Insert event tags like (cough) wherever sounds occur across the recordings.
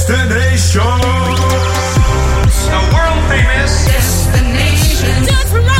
Destination. The world famous destinations.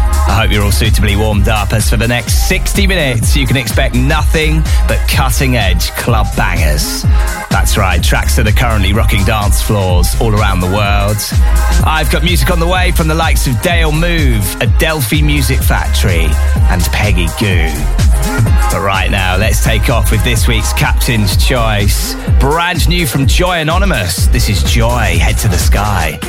I hope you're all suitably warmed up as for the next 60 minutes you can expect nothing but cutting edge club bangers. That's right, tracks that are currently rocking dance floors all around the world. I've got music on the way from the likes of Dale Move, Adelphi Music Factory, and Peggy Gou. But right now, let's take off with this week's Captain's Choice. Brand new from Joy Anonymous. This is Joy, Head to the Sky.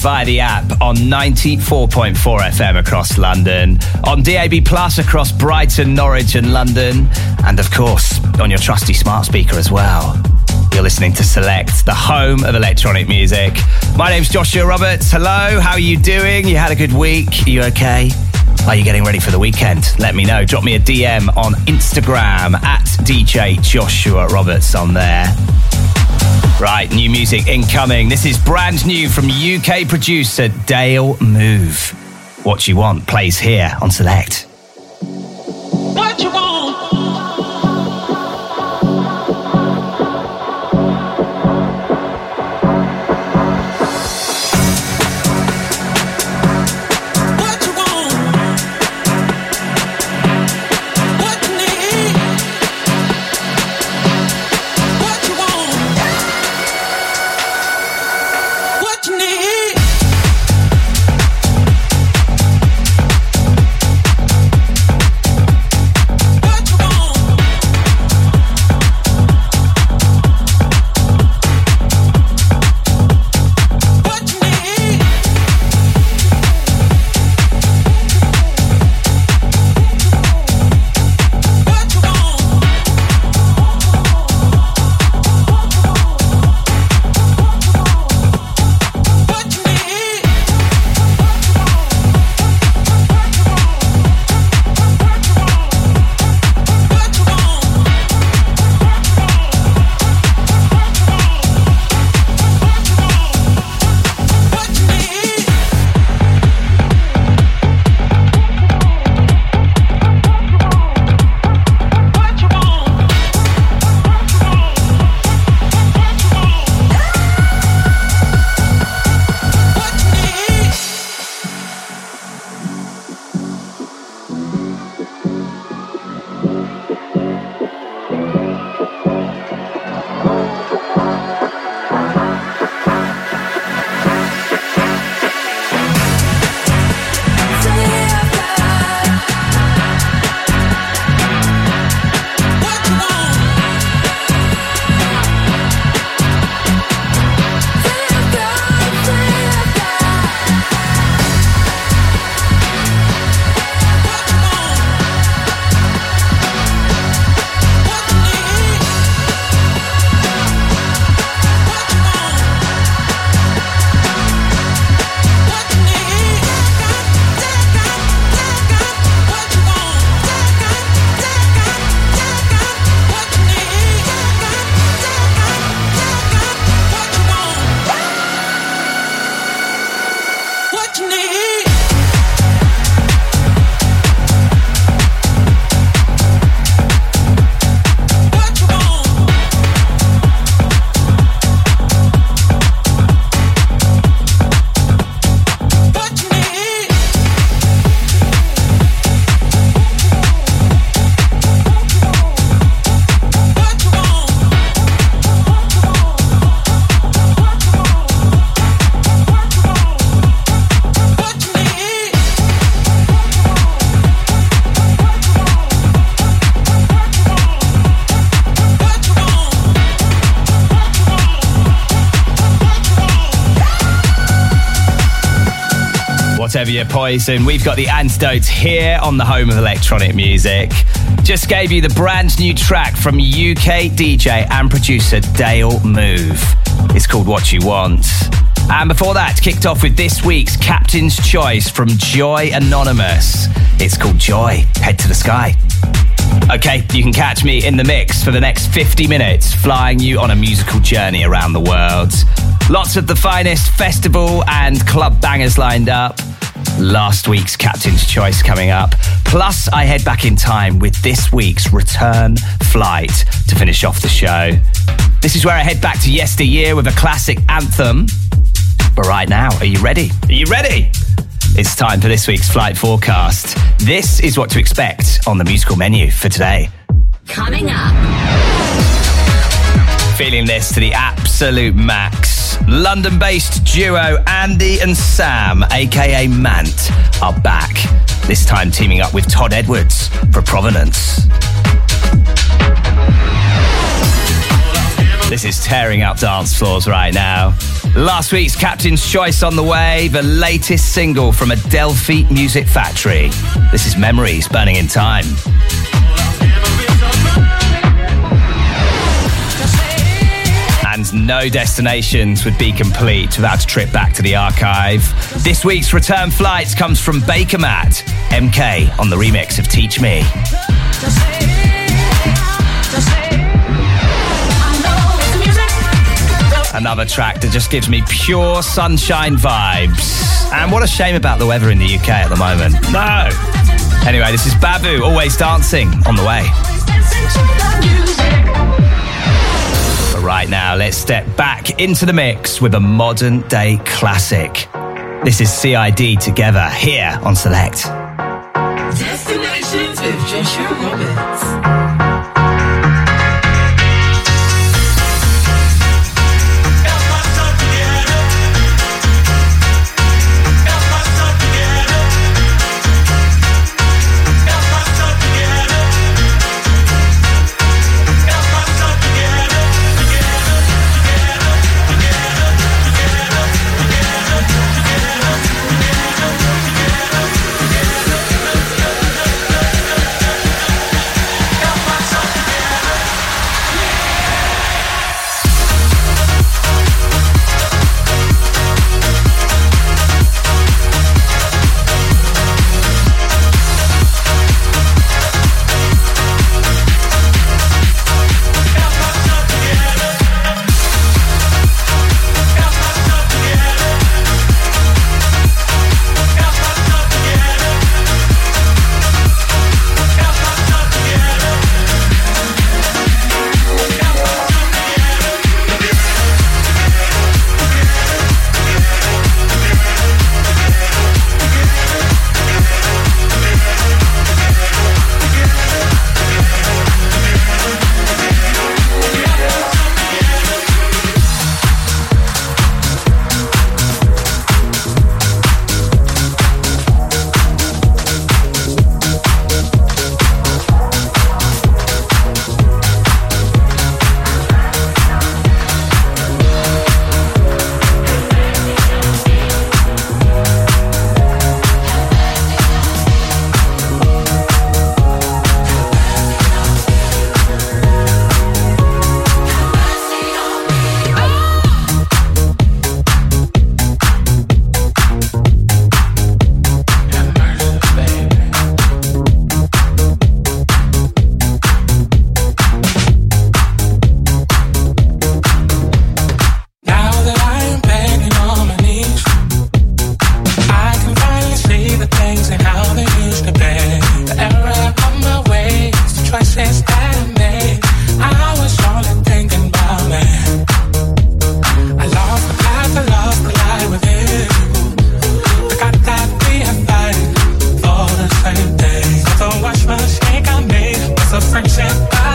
The app on 94.4 FM across London, on DAB Plus across Brighton, Norwich, and London, and of course on your trusty smart speaker as well. You're listening to Select, the home of electronic music. My name's Joshua Roberts. Hello, how are you doing? You had a good week? Are you okay? Are you getting ready for the weekend? Let me know. Drop me a DM on Instagram at DJ Joshua Roberts on there. Right, new music incoming. This is brand new from UK producer Dale Move. What You Want plays here on Select. Sevilla Poison. We've got the antidotes here on the home of electronic music. Just gave you the brand new track from UK DJ and producer Dale Move. It's called What You Want. And before that, kicked off with this week's Captain's Choice from Joy Anonymous. It's called Joy. Head to the sky. Okay, you can catch me in the mix for the next 50 minutes, flying you on a musical journey around the world. Lots of the finest festival and club bangers lined up. Last week's Captain's Choice coming up. Plus, I head back in time with this week's return flight to finish off the show. This is where I head back to yesteryear with a classic anthem. But right now, are you ready? Are you ready? It's time for this week's flight forecast. This is what to expect on the musical menu for today. Coming up. Feeling this to the absolute max. London based duo Andy and Sam, aka Mant, are back. This time teaming up with Todd Edwards for Provenance. This is tearing up dance floors right now. Last week's Captain's Choice on the way, the latest single from Adelphi Music Factory. This is Memories Burning in Time. No destinations would be complete without a trip back to the archive. This week's return flights comes from Bakermat, MK on the remix of Teach Me. Another track that just gives me pure sunshine vibes. And what a shame about the weather in the UK at the moment. No. Anyway, this is Babu, always dancing on the way. Right now, let's step back into the mix with a modern day classic. This is CID together here on Select. Destinations with Joshua Roberts.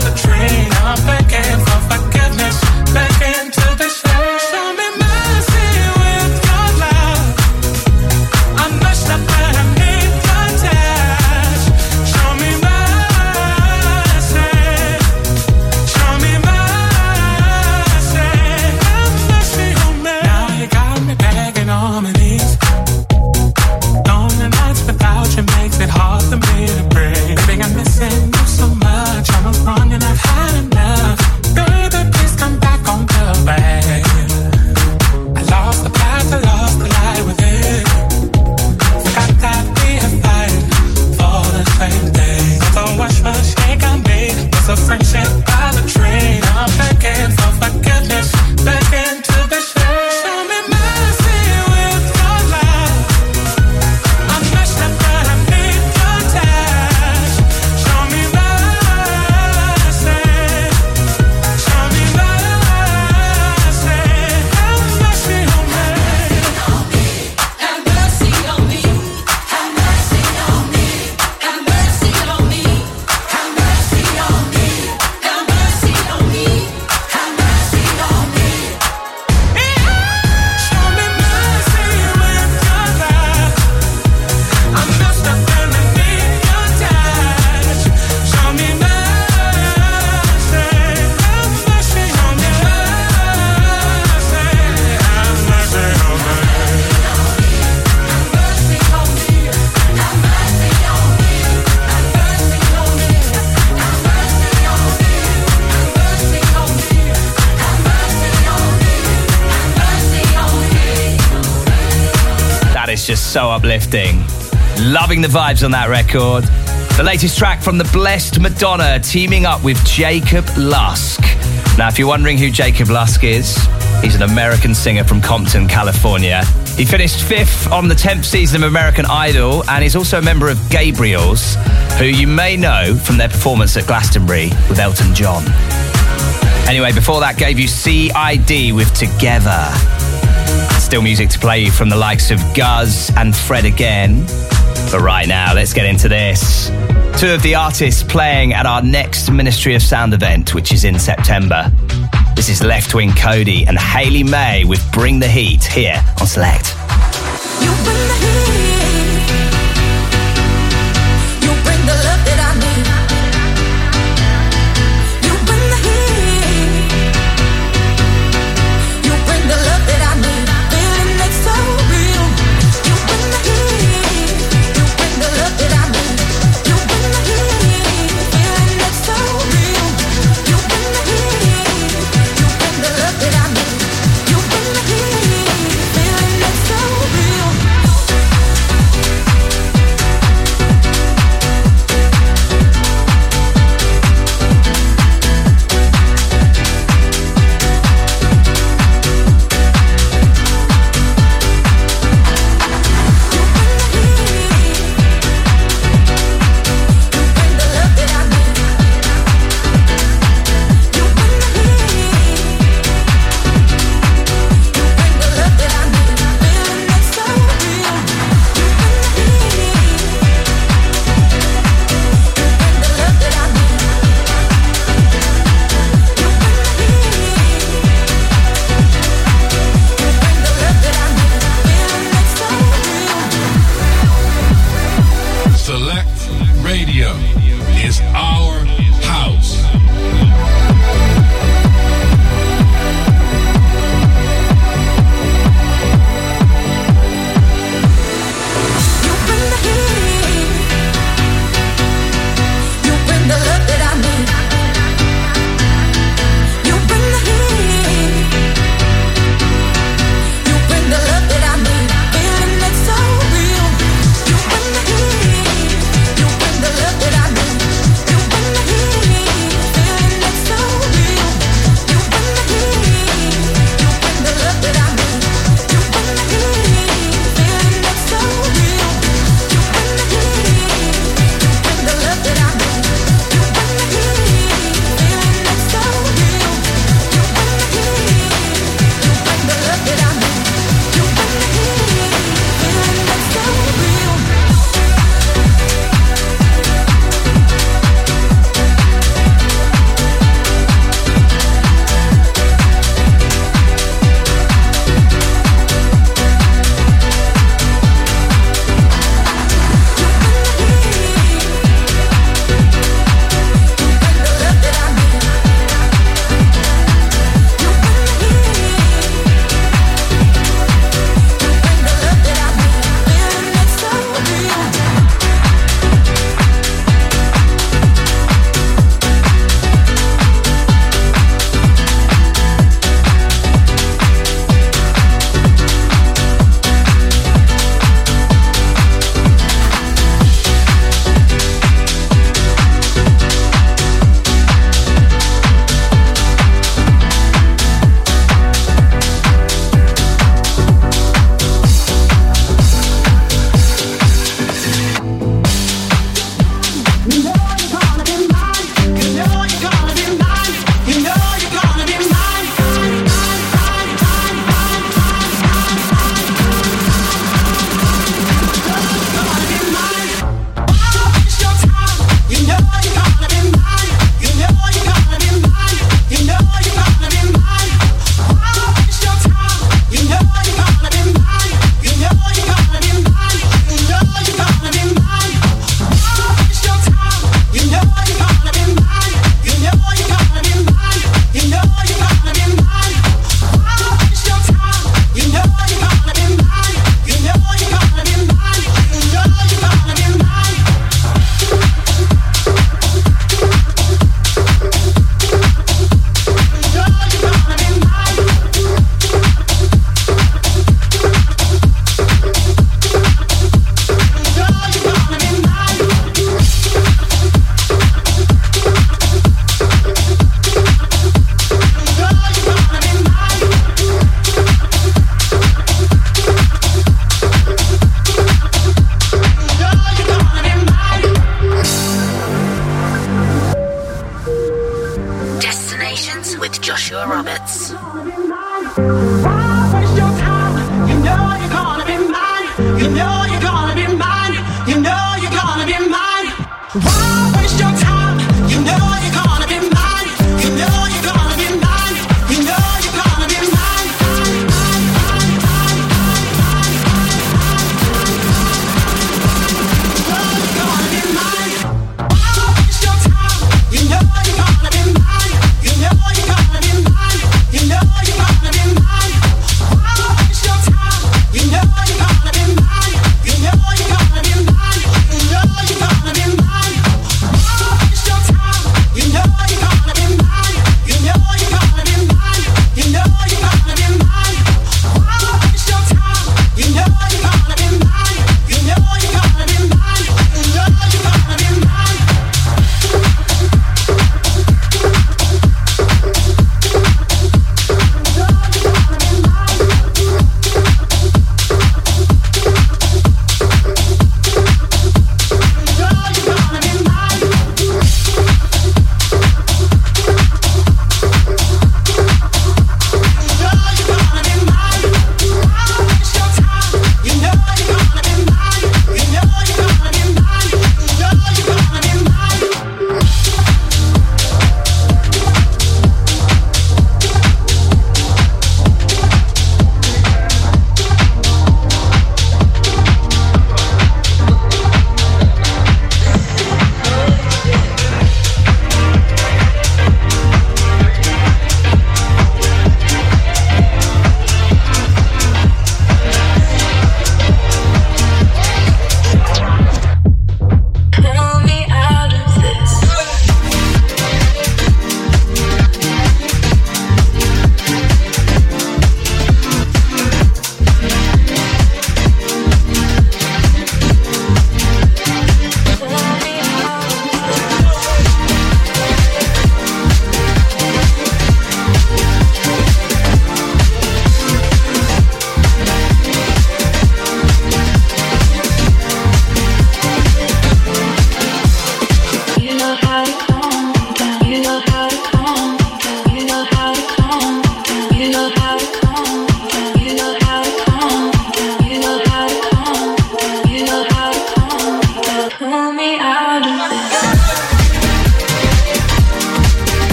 drive a train up and so uplifting. Loving the vibes on that record. The latest track from the blessed Madonna teaming up with Jacob Lusk. Now, if you're wondering who Jacob Lusk is, he's an American singer from Compton, California. He finished fifth on the 10th season of American Idol and is also a member of Gabriels, who you may know from their performance at Glastonbury with Elton John. Anyway, before that, gave you CID with Together. Still music to play from the likes of Guz and Fred again. But right now, let's get into this. Two of the artists playing at our next Ministry of Sound event, which is in September. This is Leftwing Kody and Haley May with Bring the Heat here on Select.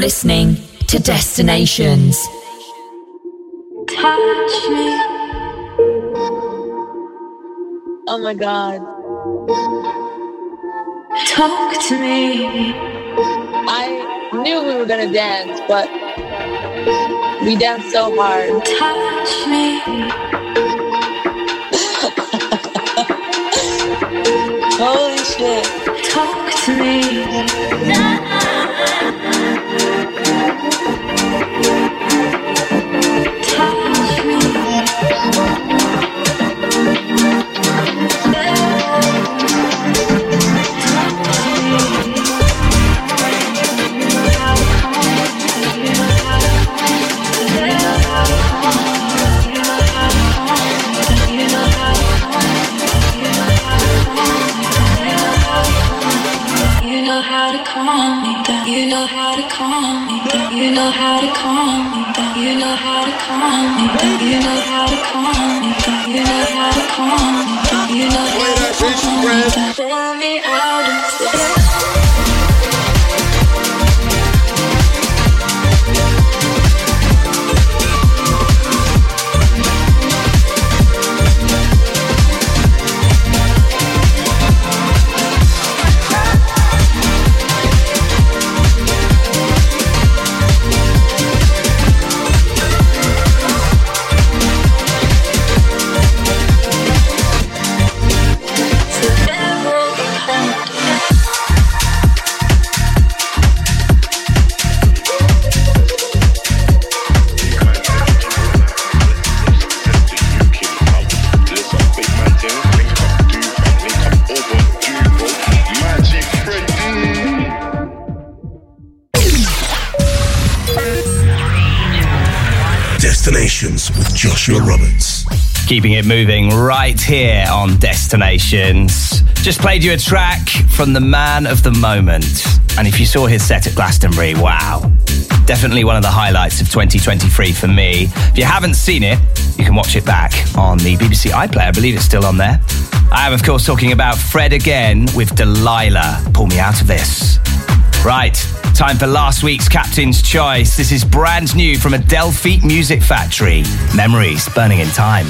Destinations. Touch me. Oh my god. Talk to me. I knew we were gonna dance, but we danced so hard. Touch me. (laughs) Holy shit. Talk to me. You know how to calm me down. You know how to calm me down. You know how to calm me down. You know how to calm me down. You know how to calm me down. Pull me out Keeping it moving right here on Destinations. Just played you a track from the man of the moment. And if you saw his set at Glastonbury, wow. Definitely one of the highlights of 2023 for me. If you haven't seen it, you can watch it back on the BBC iPlayer. I believe it's still on there. I am, of course, talking about Fred again with Delilah. Pull me out of this. Right, time for last week's Captain's Choice. This is brand new from Adelphi Music Factory. Memories burning in time.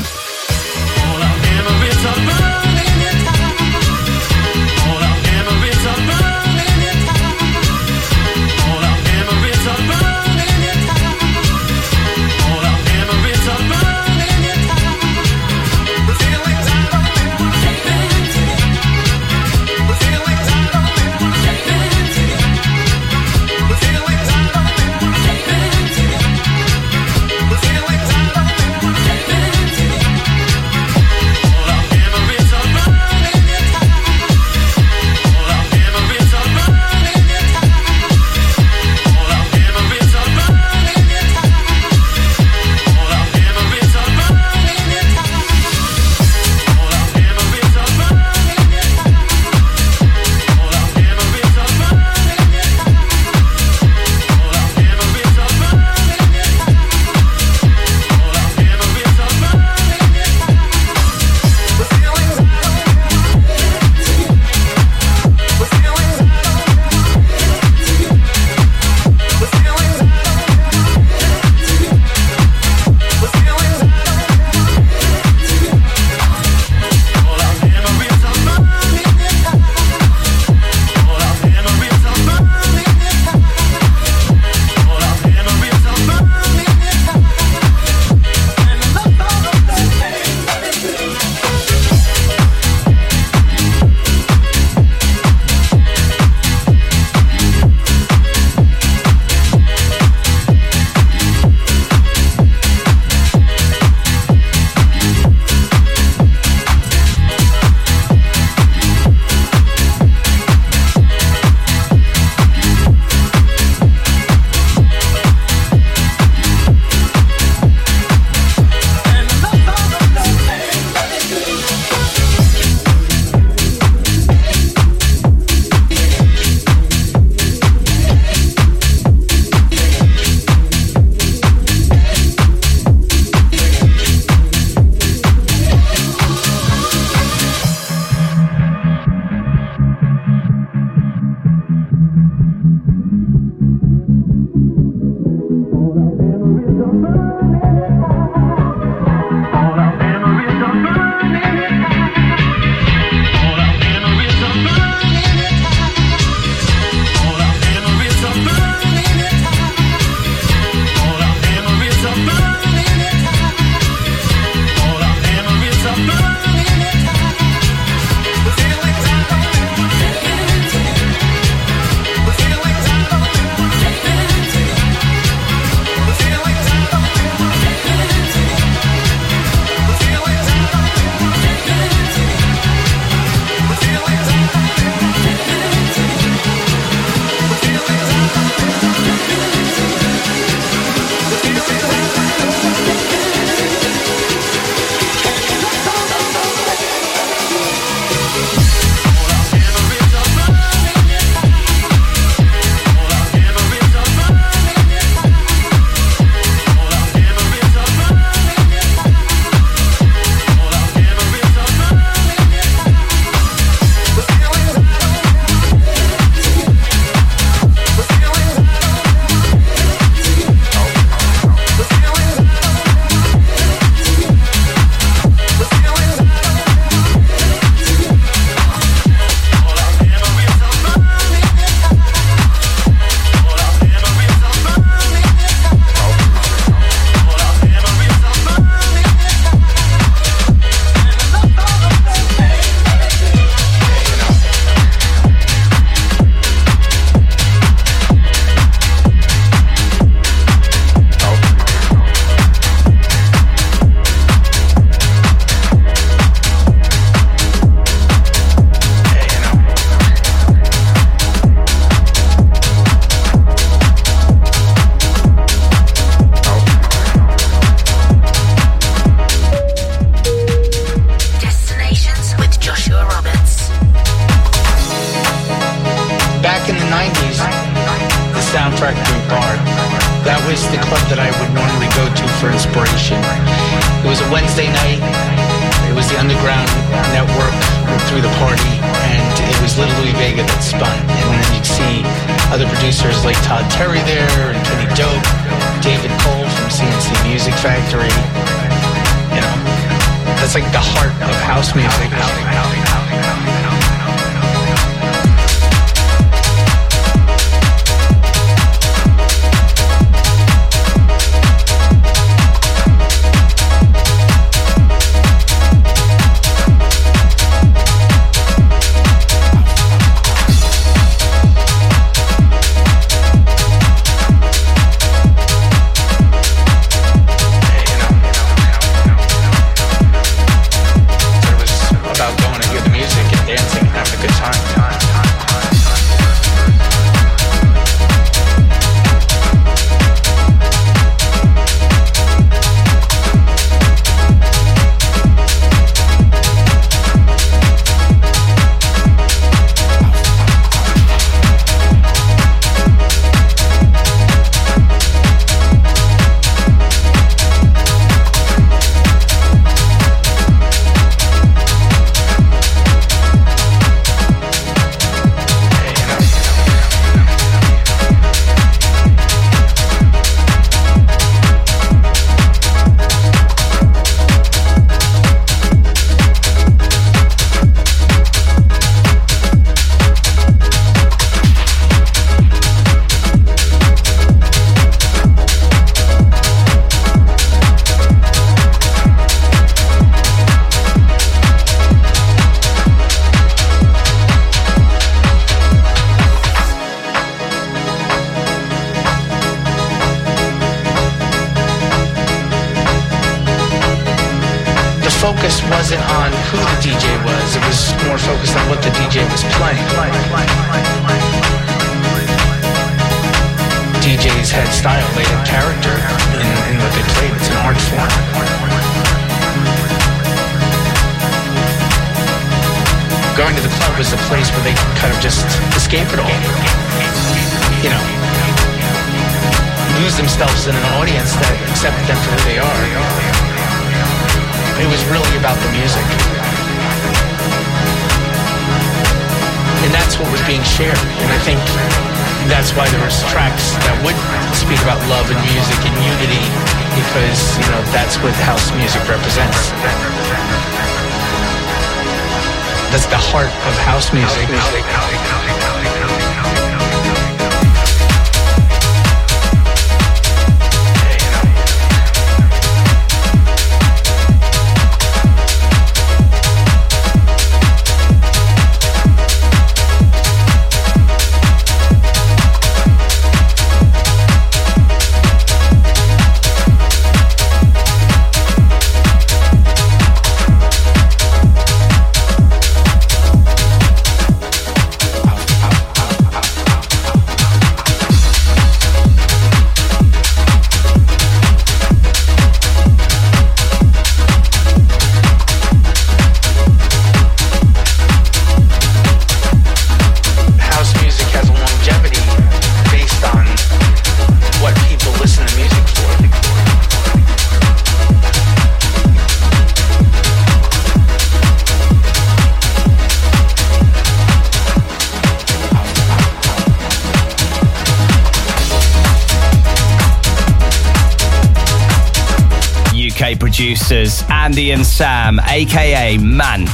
Andy and Sam, aka Mant,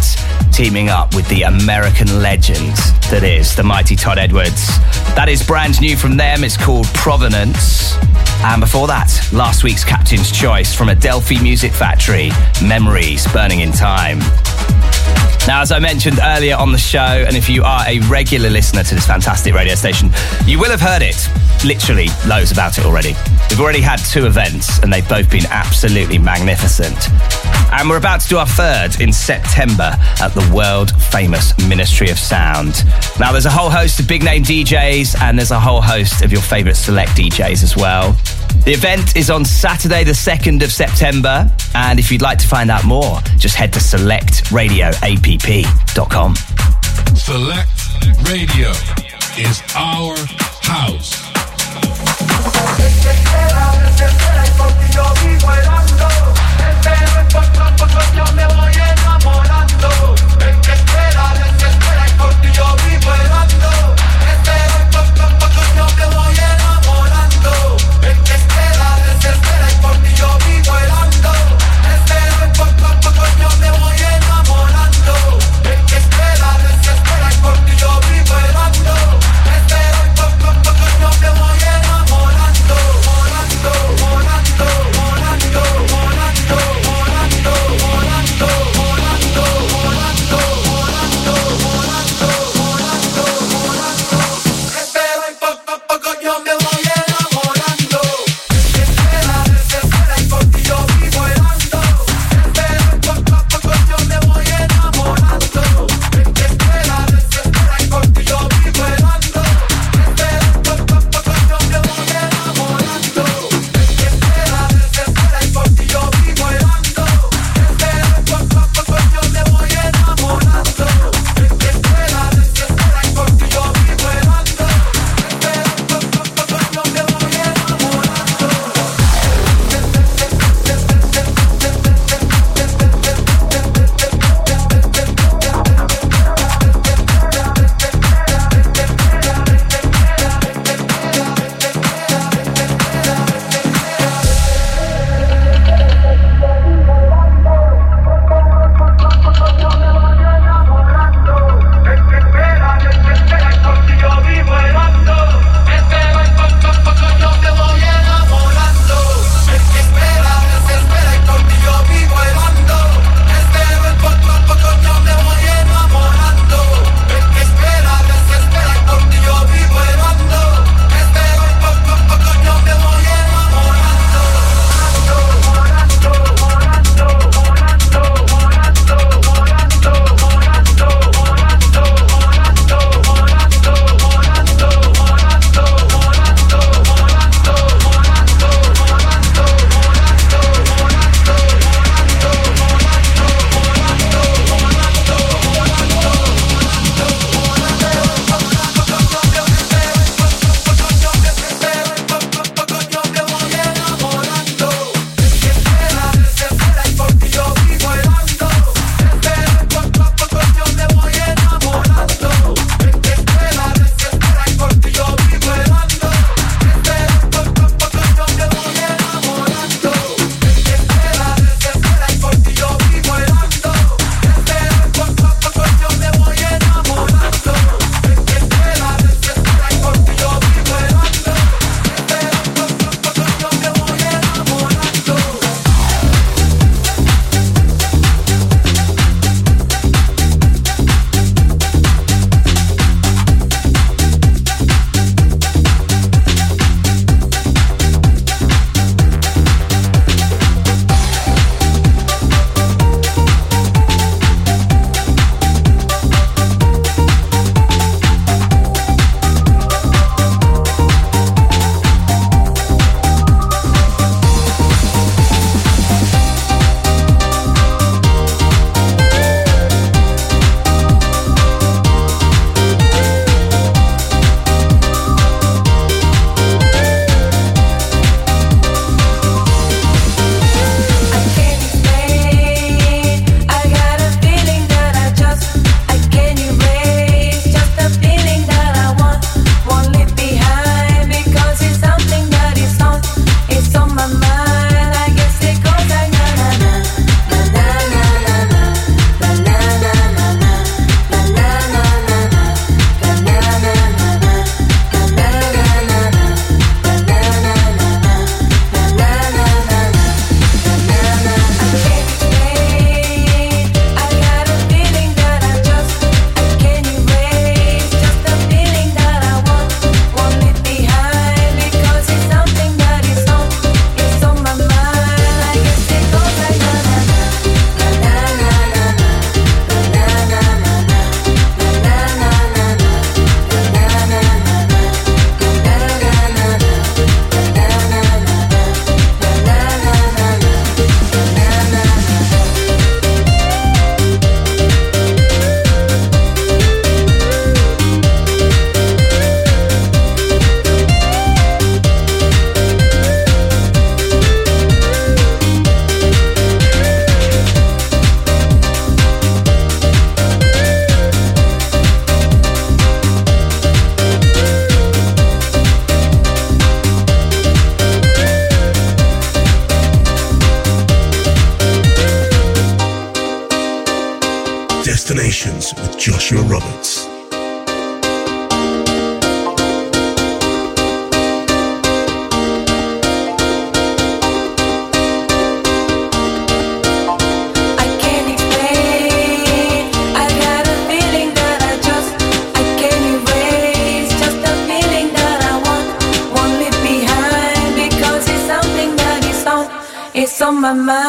teaming up with the American legend that is the mighty Todd Edwards. That is brand new from them. It's called Provenance. And before that, last week's Captain's Choice from Adelphi Music Factory, Memories Burning in Time. Now, as I mentioned earlier on the show, and if you are a regular listener to this fantastic radio station, you will have heard it literally loads about it already. We've already had two events, and they've both been absolutely magnificent. And we're about to do our third in September at the world famous Ministry of Sound. Now, there's a whole host of big name DJs, and there's a whole host of your favourite select DJs as well. The event is on Saturday, the 2nd of September. And if you'd like to find out more, just head to selectradioapp.com. Select Radio is our house. yo me voy a enamorar. My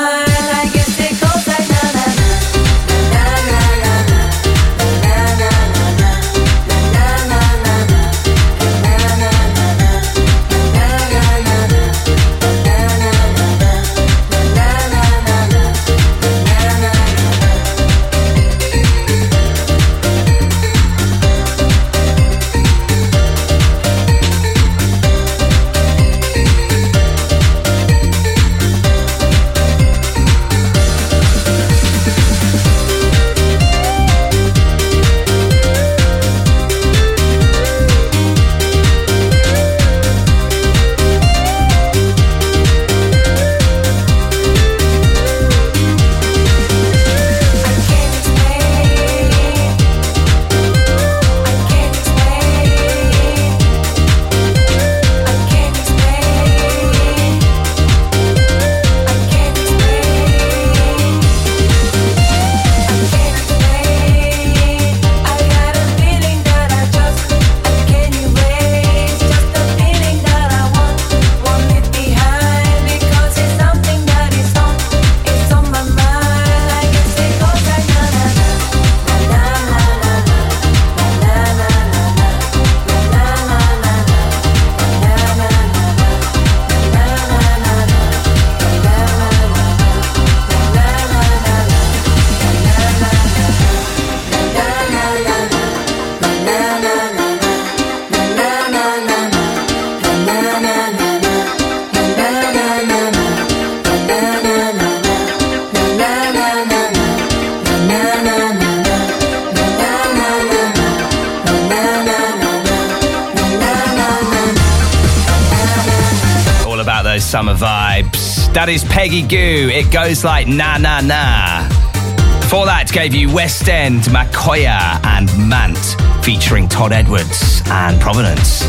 Peggy Gou. It goes like na na na. Before that, gave you West End, Makoya, and Mant, featuring Todd Edwards and Provenance.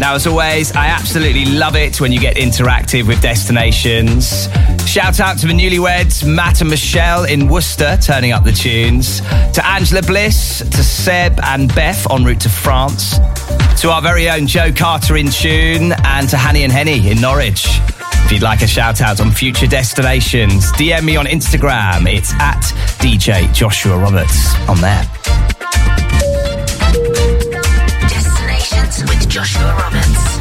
Now, as always, I absolutely love it when you get interactive with destinations. Shout out to the newlyweds, Matt and Michelle in Worcester, turning up the tunes. To Angela Bliss, to Seb and Beth en route to France. To our very own Joe Carter in tune, and to Hanny and Henny in Norwich. If you'd like a shout out on future destinations, DM me on Instagram. It's at DJ Joshua Roberts on there. Destinations with Joshua Roberts.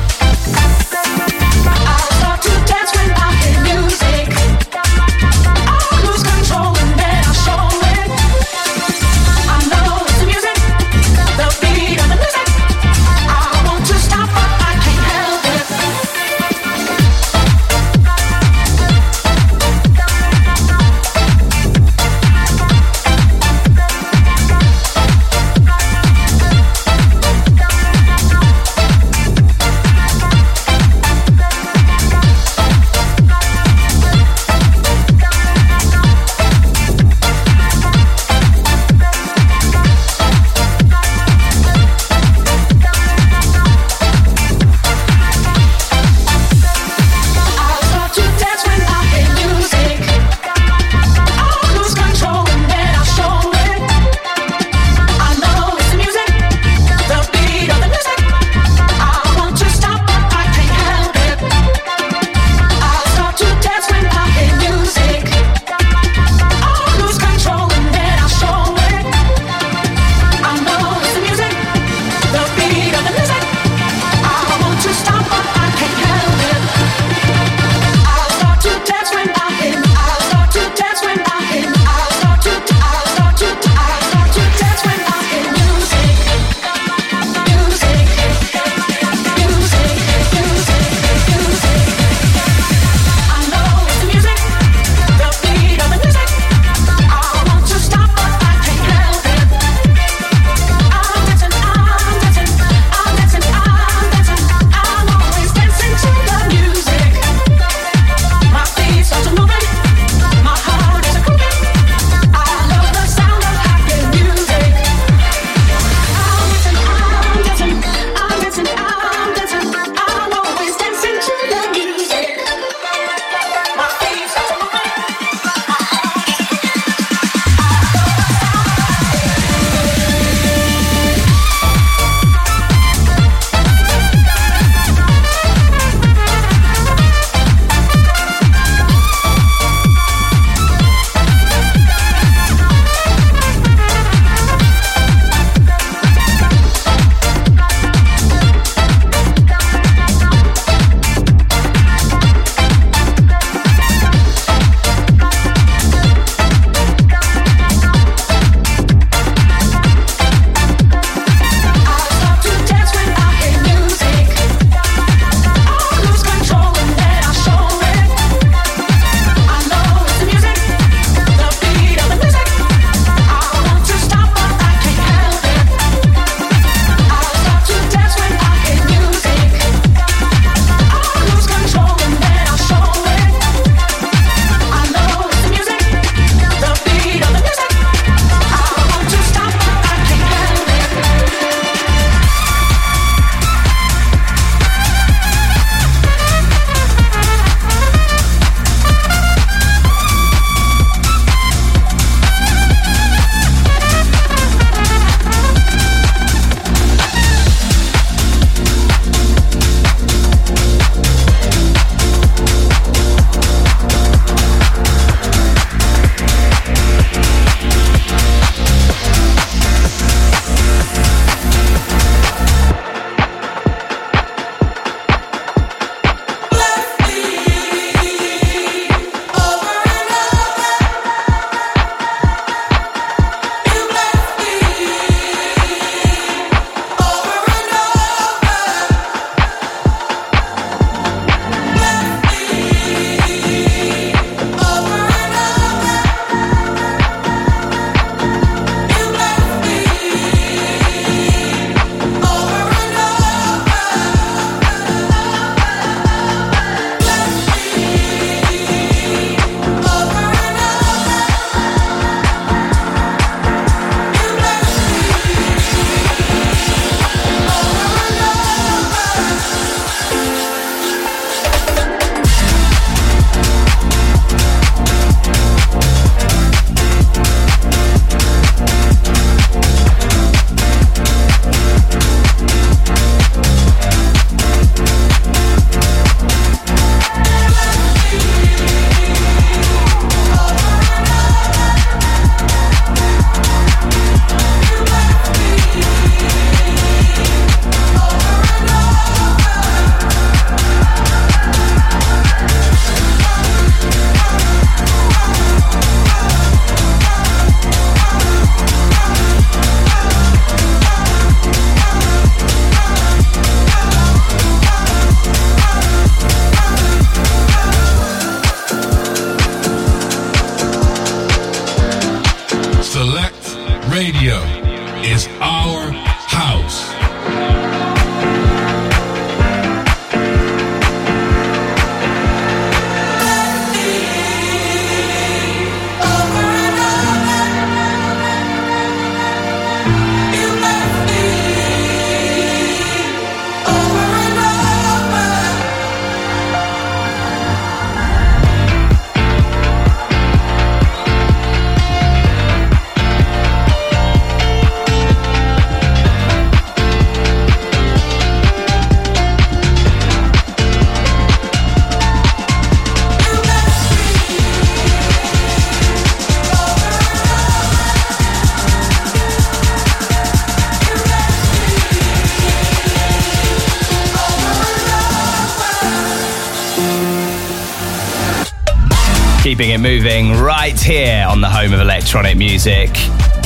Moving right here on the home of electronic music.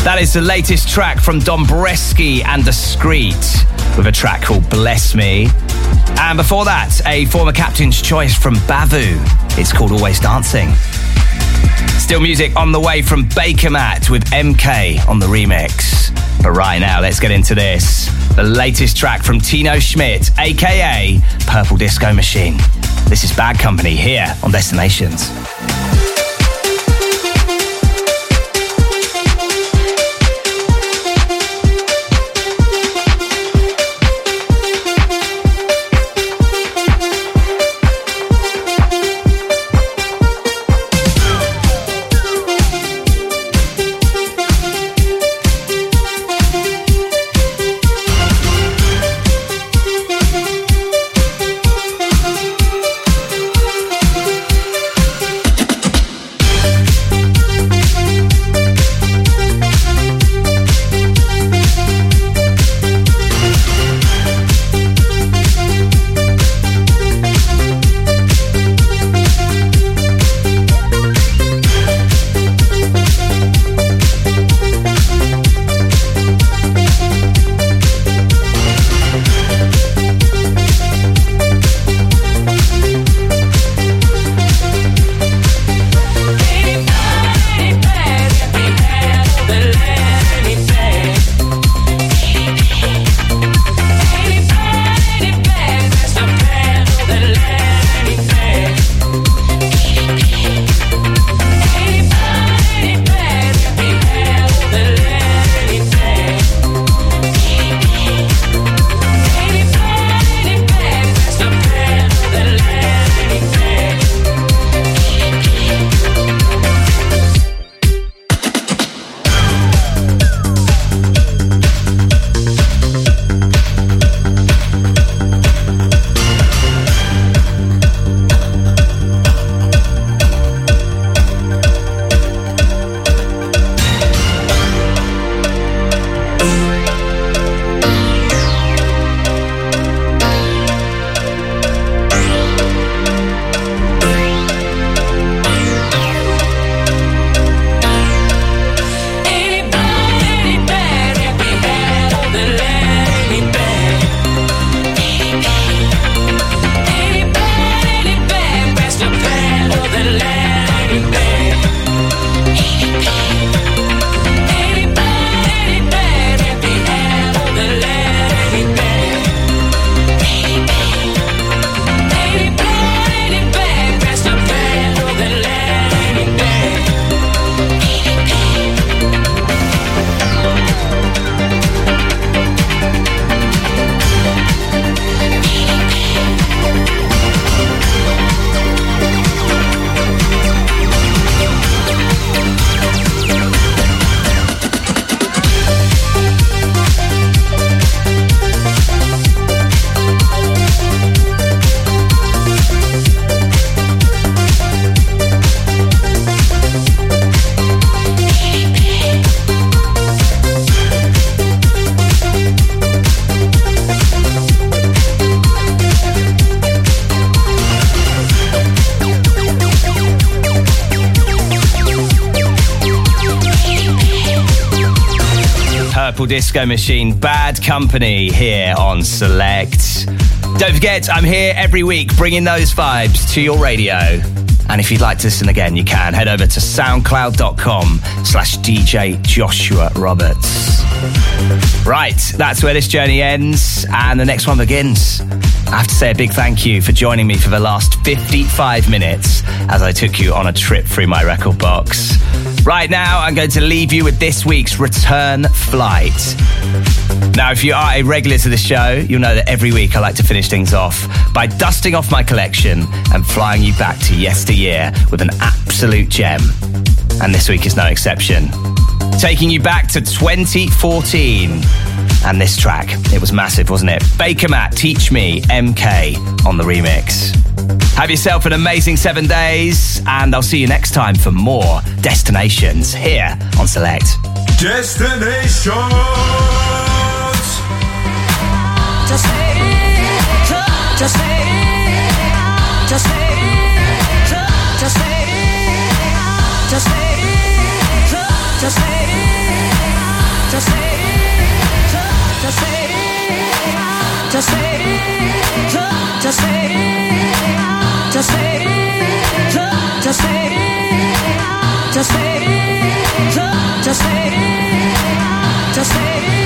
That is the latest track from Dombresky and Discreet with a track called Bless Me. And before that, a former captain's choice from Bavu. It's called Always Dancing. Still music on the way from Bakermat with MK on the remix. But right now, let's get into this. The latest track from Tino Schmidt, aka Purple Disco Machine. This is Bad Company here on Destinations. Disco Machine, Bad Company here on Select. Don't forget, I'm here every week bringing those vibes to your radio. And if you'd like to listen again, you can head over to soundcloud.com slash DJ Joshua Roberts. Right, that's where this journey ends and the next one begins. I have to say a big thank you for joining me for the last 55 minutes as I took you on a trip through my record box. Right now, I'm going to leave you with this week's return flight. Now, if you are a regular to the show, you'll know that every week I like to finish things off by dusting off my collection and flying you back to yesteryear with an absolute gem. And this week is no exception. Taking you back to 2014. And this track, it was massive, wasn't it? Bakermat, Teach Me, MK on the remix. Have yourself an amazing seven days, and I'll see you next time for more Destinations here on Select. Destinations! Just it, just it, just it, just it, just it, just it, just it just say it, just, say it, just say it, just, just say it, just say it.